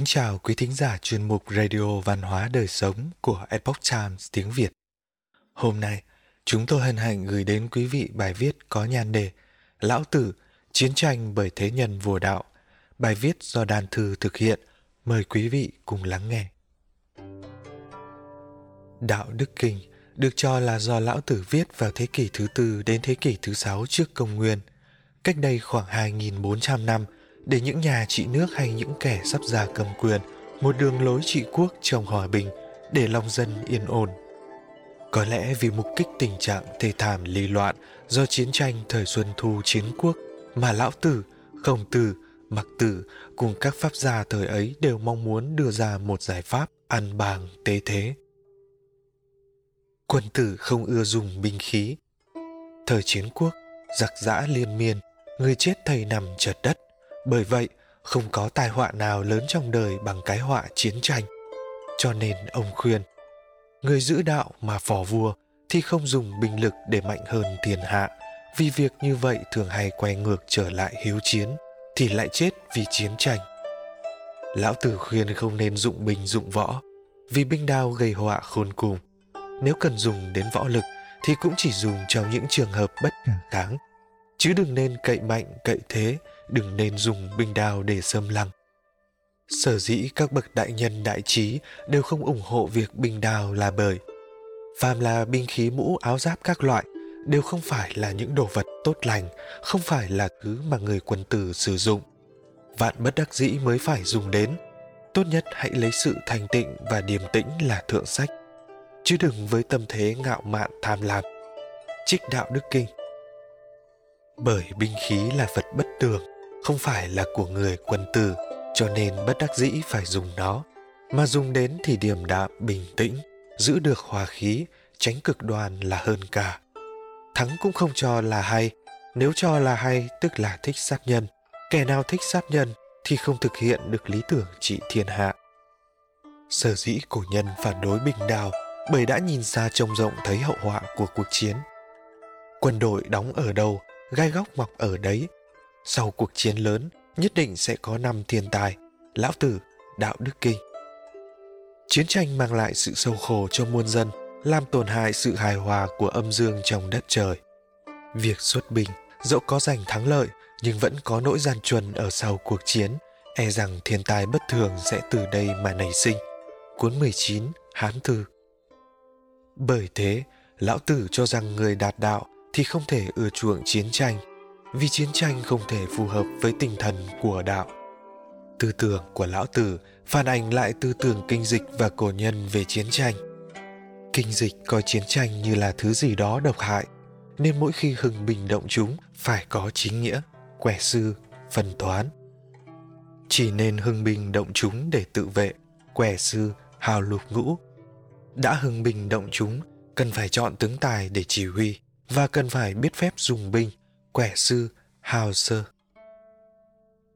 Kính chào quý thính giả chuyên mục Radio Văn hóa Đời Sống của Epoch Times tiếng Việt. Hôm nay, chúng tôi hân hạnh gửi đến quý vị bài viết có nhan đề Lão Tử, Chiến tranh bởi Thế Nhân Vua Đạo. Bài viết do Đàn Thư thực hiện. Mời quý vị cùng lắng nghe. Đạo Đức Kinh được cho là do Lão Tử viết vào thế kỷ thứ tư đến thế kỷ thứ sáu trước công nguyên. Cách đây khoảng 2.400 năm – để những nhà trị nước hay những kẻ sắp ra cầm quyền một đường lối trị quốc trong hòa bình để lòng dân yên ổn. Có lẽ vì mục kích tình trạng thê thảm lý loạn do chiến tranh thời Xuân Thu chiến quốc mà Lão Tử, Khổng Tử, Mặc Tử cùng các pháp gia thời ấy đều mong muốn đưa ra một giải pháp ăn bàng tế thế. Quân tử không ưa dùng binh khí. Thời chiến quốc, giặc giã liên miên, người chết thầy nằm chật đất, bởi vậy, không có tai họa nào lớn trong đời bằng cái họa chiến tranh. Cho nên ông khuyên, người giữ đạo mà phò vua thì không dùng binh lực để mạnh hơn thiên hạ, vì việc như vậy thường hay quay ngược trở lại hiếu chiến, thì lại chết vì chiến tranh. Lão Tử khuyên không nên dụng binh dụng võ, vì binh đao gây họa khôn cùng. Nếu cần dùng đến võ lực thì cũng chỉ dùng trong những trường hợp bất khả kháng, chứ đừng nên cậy mạnh cậy thế đừng nên dùng binh đao để xâm lăng. Sở dĩ các bậc đại nhân đại trí đều không ủng hộ việc binh đao là bởi phàm là binh khí mũ áo giáp các loại đều không phải là những đồ vật tốt lành, không phải là thứ mà người quân tử sử dụng. Vạn bất đắc dĩ mới phải dùng đến. Tốt nhất hãy lấy sự thành tịnh và điềm tĩnh là thượng sách, chứ đừng với tâm thế ngạo mạn tham lam. Trích đạo đức kinh Bởi binh khí là vật bất tường, không phải là của người quân tử cho nên bất đắc dĩ phải dùng nó, mà dùng đến thì điềm đạm, bình tĩnh, giữ được hòa khí, tránh cực đoan là hơn cả. Thắng cũng không cho là hay, nếu cho là hay tức là thích sát nhân, kẻ nào thích sát nhân thì không thực hiện được lý tưởng trị thiên hạ. Sở dĩ cổ nhân phản đối bình đào, bởi đã nhìn xa trông rộng thấy hậu họa của cuộc chiến. Quân đội đóng ở đâu, gai góc mọc ở đấy sau cuộc chiến lớn nhất định sẽ có năm thiên tài lão tử đạo đức kinh. Chiến tranh mang lại sự sâu khổ cho muôn dân làm tổn hại sự hài hòa của âm dương trong đất trời. Việc xuất binh dẫu có giành thắng lợi nhưng vẫn có nỗi gian truân ở sau cuộc chiến e rằng thiên tai bất thường sẽ từ đây mà nảy sinh. Cuốn 19 Hán Thư. Bởi thế, Lão Tử cho rằng người đạt đạo thì không thể ưa chuộng chiến tranh vì chiến tranh không thể phù hợp với tinh thần của đạo. Tư tưởng của Lão Tử phản ánh lại tư tưởng kinh dịch và cổ nhân về chiến tranh. Kinh dịch coi chiến tranh như là thứ gì đó độc hại, nên mỗi khi hưng bình động chúng phải có chính nghĩa, quẻ sư, phân toán. Chỉ nên hưng bình động chúng để tự vệ, quẻ sư, hào lục ngũ. Đã hưng bình động chúng, cần phải chọn tướng tài để chỉ huy và cần phải biết phép dùng binh quẻ sư, hào sơ.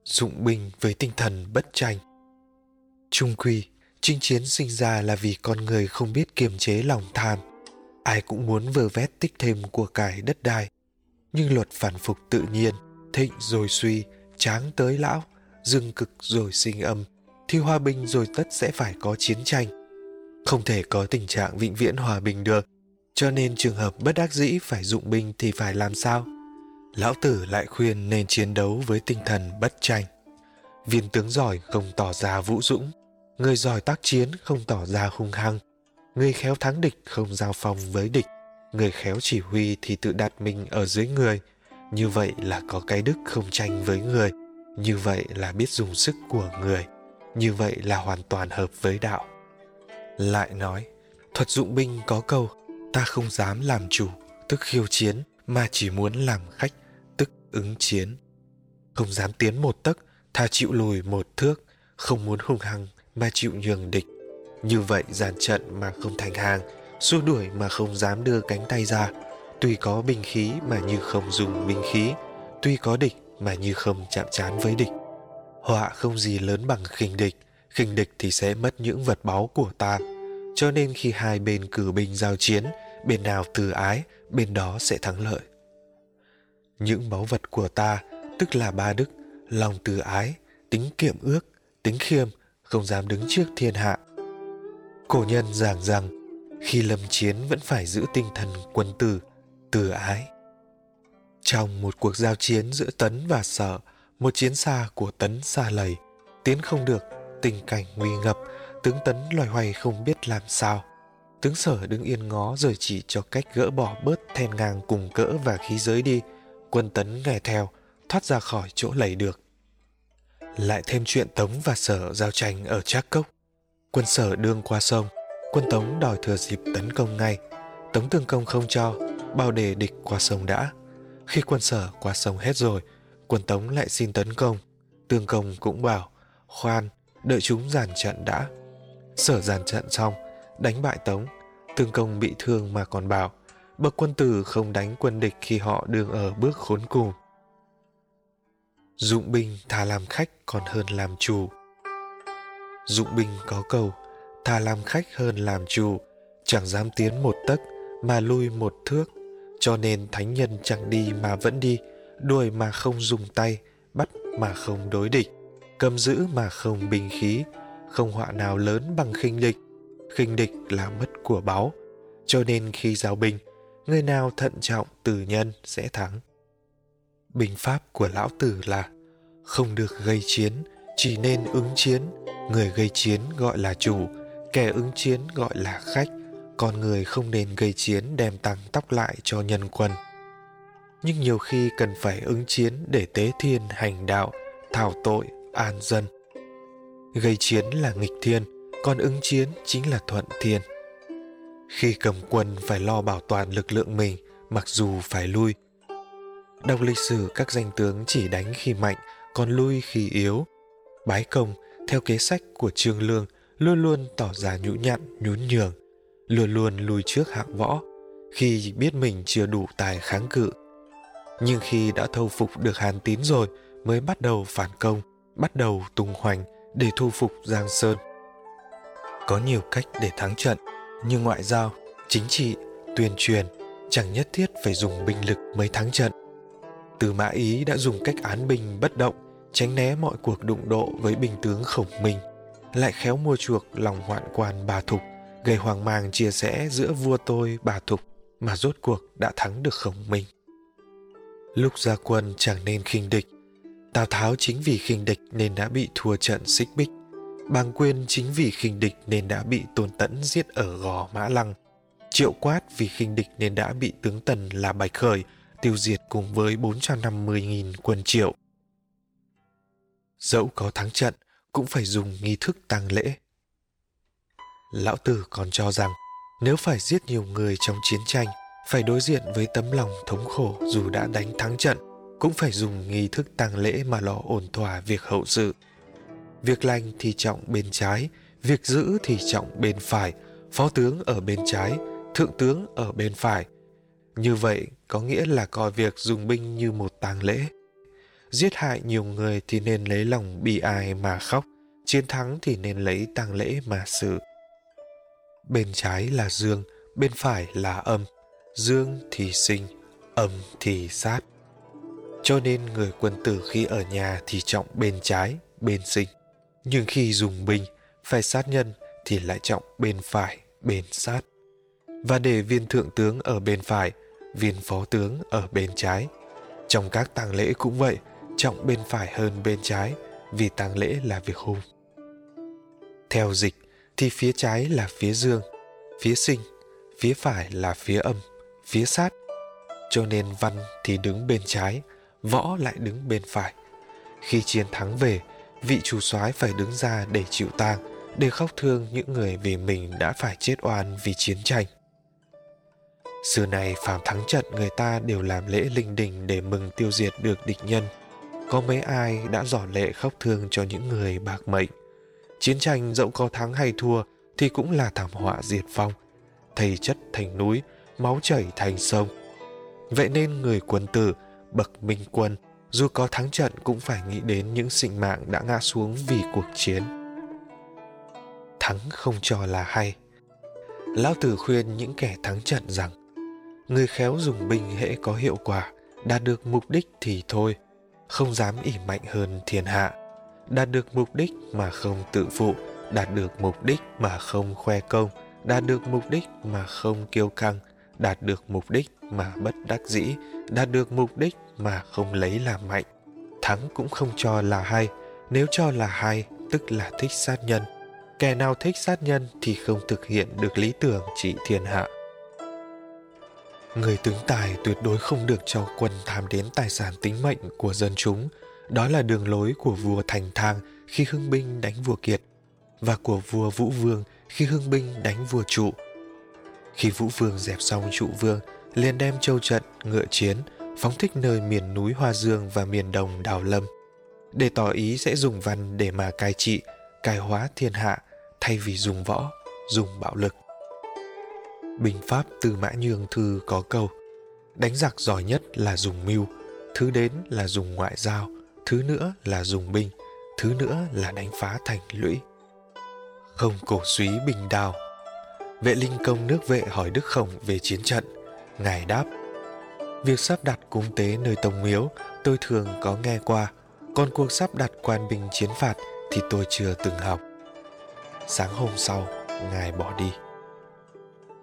Dụng binh với tinh thần bất tranh. Trung quy, chinh chiến sinh ra là vì con người không biết kiềm chế lòng tham. Ai cũng muốn vơ vét tích thêm của cải đất đai. Nhưng luật phản phục tự nhiên, thịnh rồi suy, tráng tới lão, dương cực rồi sinh âm, thì hòa bình rồi tất sẽ phải có chiến tranh. Không thể có tình trạng vĩnh viễn hòa bình được, cho nên trường hợp bất đắc dĩ phải dụng binh thì phải làm sao? Lão tử lại khuyên nên chiến đấu với tinh thần bất tranh. Viên tướng giỏi không tỏ ra vũ dũng. Người giỏi tác chiến không tỏ ra hung hăng. Người khéo thắng địch không giao phong với địch. Người khéo chỉ huy thì tự đặt mình ở dưới người. Như vậy là có cái đức không tranh với người. Như vậy là biết dùng sức của người. Như vậy là hoàn toàn hợp với đạo. Lại nói, thuật dụng binh có câu, ta không dám làm chủ, tức khiêu chiến, mà chỉ muốn làm khách ứng chiến. Không dám tiến một tấc thà chịu lùi một thước, không muốn hung hăng mà chịu nhường địch. Như vậy dàn trận mà không thành hàng, xua đuổi mà không dám đưa cánh tay ra. Tuy có binh khí mà như không dùng binh khí, tuy có địch mà như không chạm trán với địch. Họa không gì lớn bằng khinh địch khinh địch thì sẽ mất những vật báu của ta. Cho nên khi hai bên cử binh giao chiến, bên nào từ ái, bên đó sẽ thắng lợi những báu vật của ta tức là ba đức lòng từ ái tính kiệm ước tính khiêm không dám đứng trước thiên hạ. Cổ nhân giảng rằng, khi lâm chiến vẫn phải giữ tinh thần quân tử, từ ái. Trong một cuộc giao chiến giữa Tấn và Sở, một chiến xa của Tấn xa lầy, tiến không được, tình cảnh nguy ngập, tướng Tấn loài hoài không biết làm sao. Tướng Sở đứng yên ngó rồi chỉ cho cách gỡ bỏ bớt then ngang cùng cỡ và khí giới đi. Quân Tấn nghe theo, thoát ra khỏi chỗ lầy được. Lại thêm chuyện Tống và Sở giao tranh ở Trác Cốc. Quân Sở đương qua sông, quân Tống đòi thừa dịp tấn công ngay. Tống tương công không cho, bao để địch qua sông đã. Khi quân Sở qua sông hết rồi, quân Tống lại xin tấn công. Tương công cũng bảo, khoan, đợi chúng giàn trận đã. Sở giàn trận xong, đánh bại Tống. Tương công bị thương mà còn bảo, bậc quân tử không đánh quân địch khi họ đương ở bước khốn cùng. Dụng binh thà làm khách còn hơn làm chủ. Dụng binh có câu, thà làm khách hơn làm chủ, chẳng dám tiến một tấc mà lui một thước. Cho nên thánh nhân chẳng đi mà vẫn đi, đuổi mà không dùng tay, bắt mà không đối địch, cầm giữ mà không bình khí, không họa nào lớn bằng khinh địch. Khinh địch là mất của báu, cho nên khi giao binh, người nào thận trọng từ nhân sẽ thắng. Bình pháp của lão tử là không được gây chiến, chỉ nên ứng chiến. Người gây chiến gọi là chủ, kẻ ứng chiến gọi là khách. Con người không nên gây chiến đem tăng tóc lại cho nhân quân. Nhưng nhiều khi cần phải ứng chiến để tế thiên hành đạo, thảo tội, an dân. Gây chiến là nghịch thiên, còn ứng chiến chính là thuận thiên. Khi cầm quân phải lo bảo toàn lực lượng mình, mặc dù phải lui, Đọc lịch sử các danh tướng chỉ đánh khi mạnh, còn lui khi yếu. Bái công, theo kế sách của Trương Lương, luôn luôn tỏ ra nhũ nhặn, nhún nhường, luôn luôn lùi trước hạng võ, khi biết mình chưa đủ tài kháng cự. Nhưng khi đã thâu phục được Hàn Tín rồi, mới bắt đầu phản công, bắt đầu tung hoành để thu phục Giang Sơn. Có nhiều cách để thắng trận, như ngoại giao, chính trị, tuyên truyền, chẳng nhất thiết phải dùng binh lực mới thắng trận từ Mã Ý đã dùng cách án binh bất động, tránh né mọi cuộc đụng độ với binh tướng khổng minh, lại khéo mua chuộc lòng hoạn quan bà Thục, gây hoang mang chia rẽ giữa vua tôi bà Thục mà rốt cuộc đã thắng được khổng minh. Lúc ra quân chẳng nên khinh địch, Tào Tháo chính vì khinh địch nên đã bị thua trận xích bích, Bàng Quyên chính vì khinh địch nên đã bị Tôn Tẫn giết ở Gò Mã Lăng, Triệu Quát vì khinh địch nên đã bị tướng Tần là Bạch Khởi tiêu diệt cùng với 450.000 quân triệu. Dẫu có thắng trận, cũng phải dùng nghi thức tang lễ. Lão Tử còn cho rằng, nếu phải giết nhiều người trong chiến tranh, phải đối diện với tấm lòng thống khổ dù đã đánh thắng trận, cũng phải dùng nghi thức tang lễ mà lo ổn thỏa việc hậu sự. Việc lành thì trọng bên trái, việc giữ thì trọng bên phải, phó tướng ở bên trái, thượng tướng ở bên phải, như vậy có nghĩa là coi việc dùng binh như một tang lễ. Giết hại nhiều người thì nên lấy lòng bi ai mà khóc, chiến thắng thì nên lấy tang lễ mà xử. Bên trái là dương, bên phải là âm, dương thì sinh, âm thì sát. Cho nên người quân tử khi ở nhà thì trọng bên trái, bên sinh. Nhưng khi dùng binh, phải sát nhân thì lại trọng bên phải, bên sát. Và để viên thượng tướng ở bên phải viên phó tướng ở bên trái. Trong các tang lễ cũng vậy, trọng bên phải hơn bên trái vì tang lễ là việc hung. Theo dịch thì phía trái là phía dương, phía sinh, phía phải là phía âm, phía sát. Cho nên văn thì đứng bên trái, võ lại đứng bên phải. Khi chiến thắng về, vị chủ soái phải đứng ra để chịu tang, để khóc thương những người vì mình đã phải chết oan vì chiến tranh. Xưa này phàm thắng trận người ta đều làm lễ linh đình để mừng tiêu diệt được địch nhân. Có mấy ai đã giỏ lệ khóc thương cho những người bạc mệnh. Chiến tranh dẫu có thắng hay thua thì cũng là thảm họa diệt vong. Thầy chất thành núi, máu chảy thành sông. Vậy nên người quân tử, bậc minh quân, dù có thắng trận cũng phải nghĩ đến những sinh mạng đã ngã xuống vì cuộc chiến. Thắng không cho là hay. Lão Tử khuyên những kẻ thắng trận rằng người khéo dùng binh hễ có hiệu quả đạt được mục đích thì thôi không dám ỉ mạnh hơn thiên hạ đạt được mục đích mà không tự phụ, đạt được mục đích mà không khoe công, đạt được mục đích mà không kiêu căng, đạt được mục đích mà bất đắc dĩ, đạt được mục đích mà không lấy làm mạnh. Thắng cũng không cho là hay, nếu cho là hay tức là thích sát nhân. Kẻ nào thích sát nhân thì không thực hiện được lý tưởng trị thiên hạ. Người tướng tài tuyệt đối không được cho quân tham đến tài sản tính mệnh của dân chúng. Đó là đường lối của vua Thành Thang khi hưng binh đánh vua Kiệt và của vua Vũ Vương khi hưng binh đánh vua Trụ. Khi Vũ Vương dẹp xong Trụ Vương, liền đem châu trận, ngựa chiến, phóng thích nơi miền núi Hoa Dương và miền đồng Đào Lâm, để tỏ ý sẽ dùng văn để mà cai trị, cai hóa thiên hạ thay vì dùng võ, dùng bạo lực. Bình pháp từ Mã Nhường Thư có câu Đánh giặc giỏi nhất là dùng mưu, thứ đến là dùng ngoại giao, thứ nữa là dùng binh, thứ nữa là đánh phá thành lũy. Không cổ suý bình đào. Vệ linh công nước vệ hỏi Đức Khổng về chiến trận. Ngài đáp, việc sắp đặt cúng tế nơi tông miếu tôi thường có nghe qua, còn cuộc sắp đặt quan binh chiến phạt thì tôi chưa từng học. Sáng hôm sau, Ngài bỏ đi.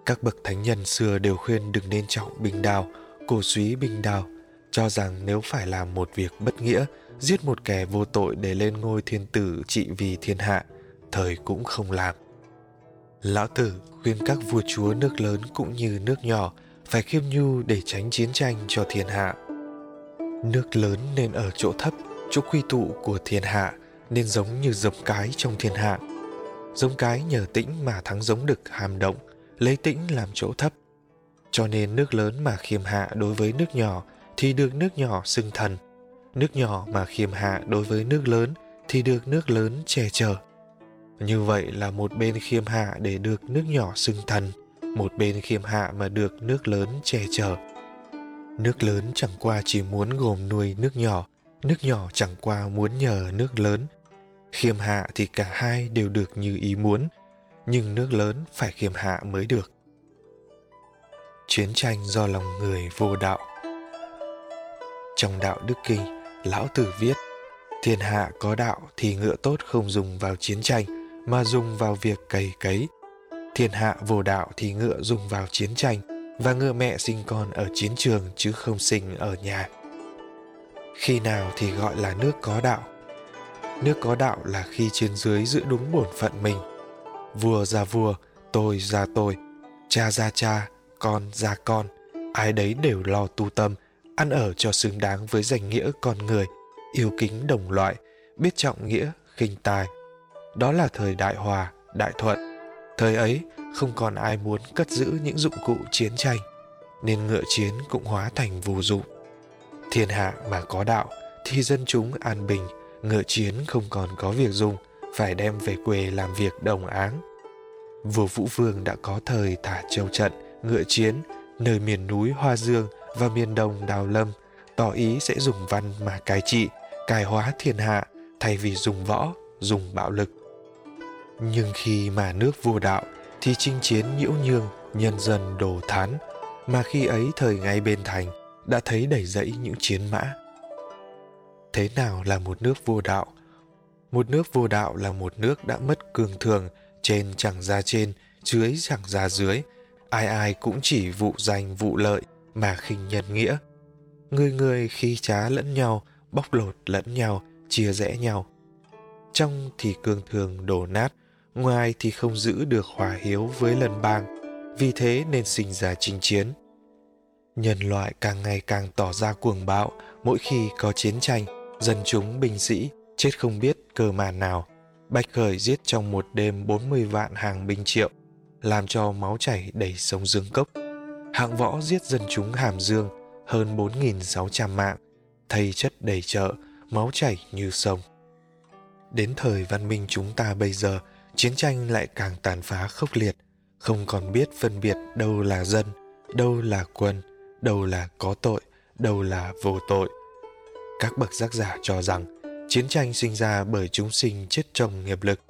Các bậc thánh nhân xưa đều khuyên đừng nên trọng bình đào, cổ suý bình đào, cho rằng nếu phải làm một việc bất nghĩa, giết một kẻ vô tội để lên ngôi thiên tử trị vì thiên hạ, thời cũng không làm. Lão Tử khuyên các vua chúa nước lớn cũng như nước nhỏ phải khiêm nhu để tránh chiến tranh cho thiên hạ. Nước lớn nên ở chỗ thấp, chỗ quy tụ của thiên hạ nên giống như giống cái trong thiên hạ. Giống cái nhờ tĩnh mà thắng giống đực hàm động – lấy tĩnh làm chỗ thấp. Cho nên nước lớn mà khiêm hạ đối với nước nhỏ thì được nước nhỏ xưng thần. Nước nhỏ mà khiêm hạ đối với nước lớn thì được nước lớn che chở. Như vậy là một bên khiêm hạ để được nước nhỏ xưng thần, một bên khiêm hạ mà được nước lớn che chở. Nước lớn chẳng qua chỉ muốn gồm nuôi nước nhỏ, nước nhỏ chẳng qua muốn nhờ nước lớn. Khiêm hạ thì cả hai đều được như ý muốn – nhưng nước lớn phải khiêm hạ mới được chiến tranh do lòng người vô đạo trong đạo đức kinh lão tử viết thiên hạ có đạo thì ngựa tốt không dùng vào chiến tranh mà dùng vào việc cày cấy thiên hạ vô đạo thì ngựa dùng vào chiến tranh và ngựa mẹ sinh con ở chiến trường chứ không sinh ở nhà khi nào thì gọi là nước có đạo nước có đạo là khi trên dưới giữ đúng bổn phận mình vua ra vua, tôi ra tôi, cha ra cha, con ra con, ai đấy đều lo tu tâm, ăn ở cho xứng đáng với danh nghĩa con người, yêu kính đồng loại, biết trọng nghĩa, khinh tài. Đó là thời đại hòa, đại thuận. Thời ấy không còn ai muốn cất giữ những dụng cụ chiến tranh, nên ngựa chiến cũng hóa thành vô dụng. Thiên hạ mà có đạo thì dân chúng an bình, ngựa chiến không còn có việc dùng – phải đem về quê làm việc đồng áng. Vua Vũ Vương đã có thời thả châu trận, ngựa chiến, nơi miền núi Hoa Dương và miền đông Đào Lâm, tỏ ý sẽ dùng văn mà cai trị, cai hóa thiên hạ thay vì dùng võ, dùng bạo lực. Nhưng khi mà nước vua đạo thì chinh chiến nhiễu nhương, nhân dân đồ thán, mà khi ấy thời ngay bên thành đã thấy đầy dẫy những chiến mã. Thế nào là một nước vua đạo một nước vô đạo là một nước đã mất cường thường, trên chẳng ra trên, dưới chẳng ra dưới. Ai ai cũng chỉ vụ danh vụ lợi mà khinh nhân nghĩa. Người người khi trá lẫn nhau, bóc lột lẫn nhau, chia rẽ nhau. Trong thì cường thường đổ nát, ngoài thì không giữ được hòa hiếu với lần bang, vì thế nên sinh ra chinh chiến. Nhân loại càng ngày càng tỏ ra cuồng bạo mỗi khi có chiến tranh, dân chúng binh sĩ chết không biết cơ màn nào. Bạch Khởi giết trong một đêm 40 vạn hàng binh triệu, làm cho máu chảy đầy sông Dương Cốc. Hạng võ giết dân chúng Hàm Dương hơn 4.600 mạng, thây chất đầy chợ, máu chảy như sông. Đến thời văn minh chúng ta bây giờ, chiến tranh lại càng tàn phá khốc liệt, không còn biết phân biệt đâu là dân, đâu là quân, đâu là có tội, đâu là vô tội. Các bậc giác giả cho rằng Chiến tranh sinh ra bởi chúng sinh chết trong nghiệp lực.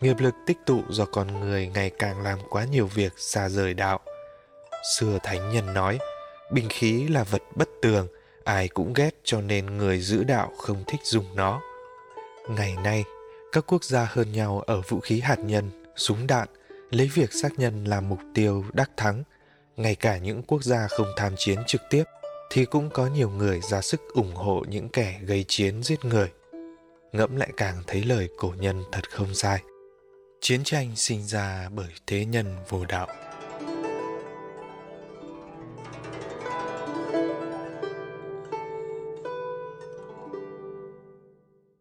Nghiệp lực tích tụ do con người ngày càng làm quá nhiều việc xa rời đạo. Xưa thánh nhân nói, bình khí là vật bất tường, ai cũng ghét cho nên người giữ đạo không thích dùng nó. Ngày nay, các quốc gia hơn nhau ở vũ khí hạt nhân, súng đạn, lấy việc sát nhân làm mục tiêu đắc thắng. Ngay cả những quốc gia không tham chiến trực tiếp thì cũng có nhiều người ra sức ủng hộ những kẻ gây chiến giết người. Ngẫm lại càng thấy lời cổ nhân thật không sai. Chiến tranh sinh ra bởi thế nhân vô đạo.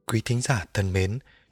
Quý thính giả thân mến,